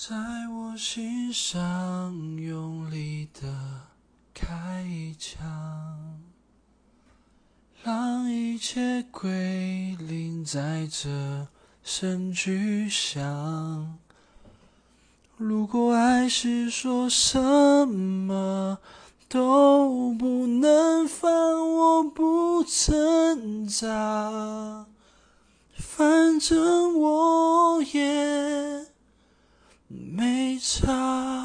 在我心上用力的开一枪，让一切归零，在这声巨响。如果爱是说什么都不能放，我不挣扎，反正我也。没差。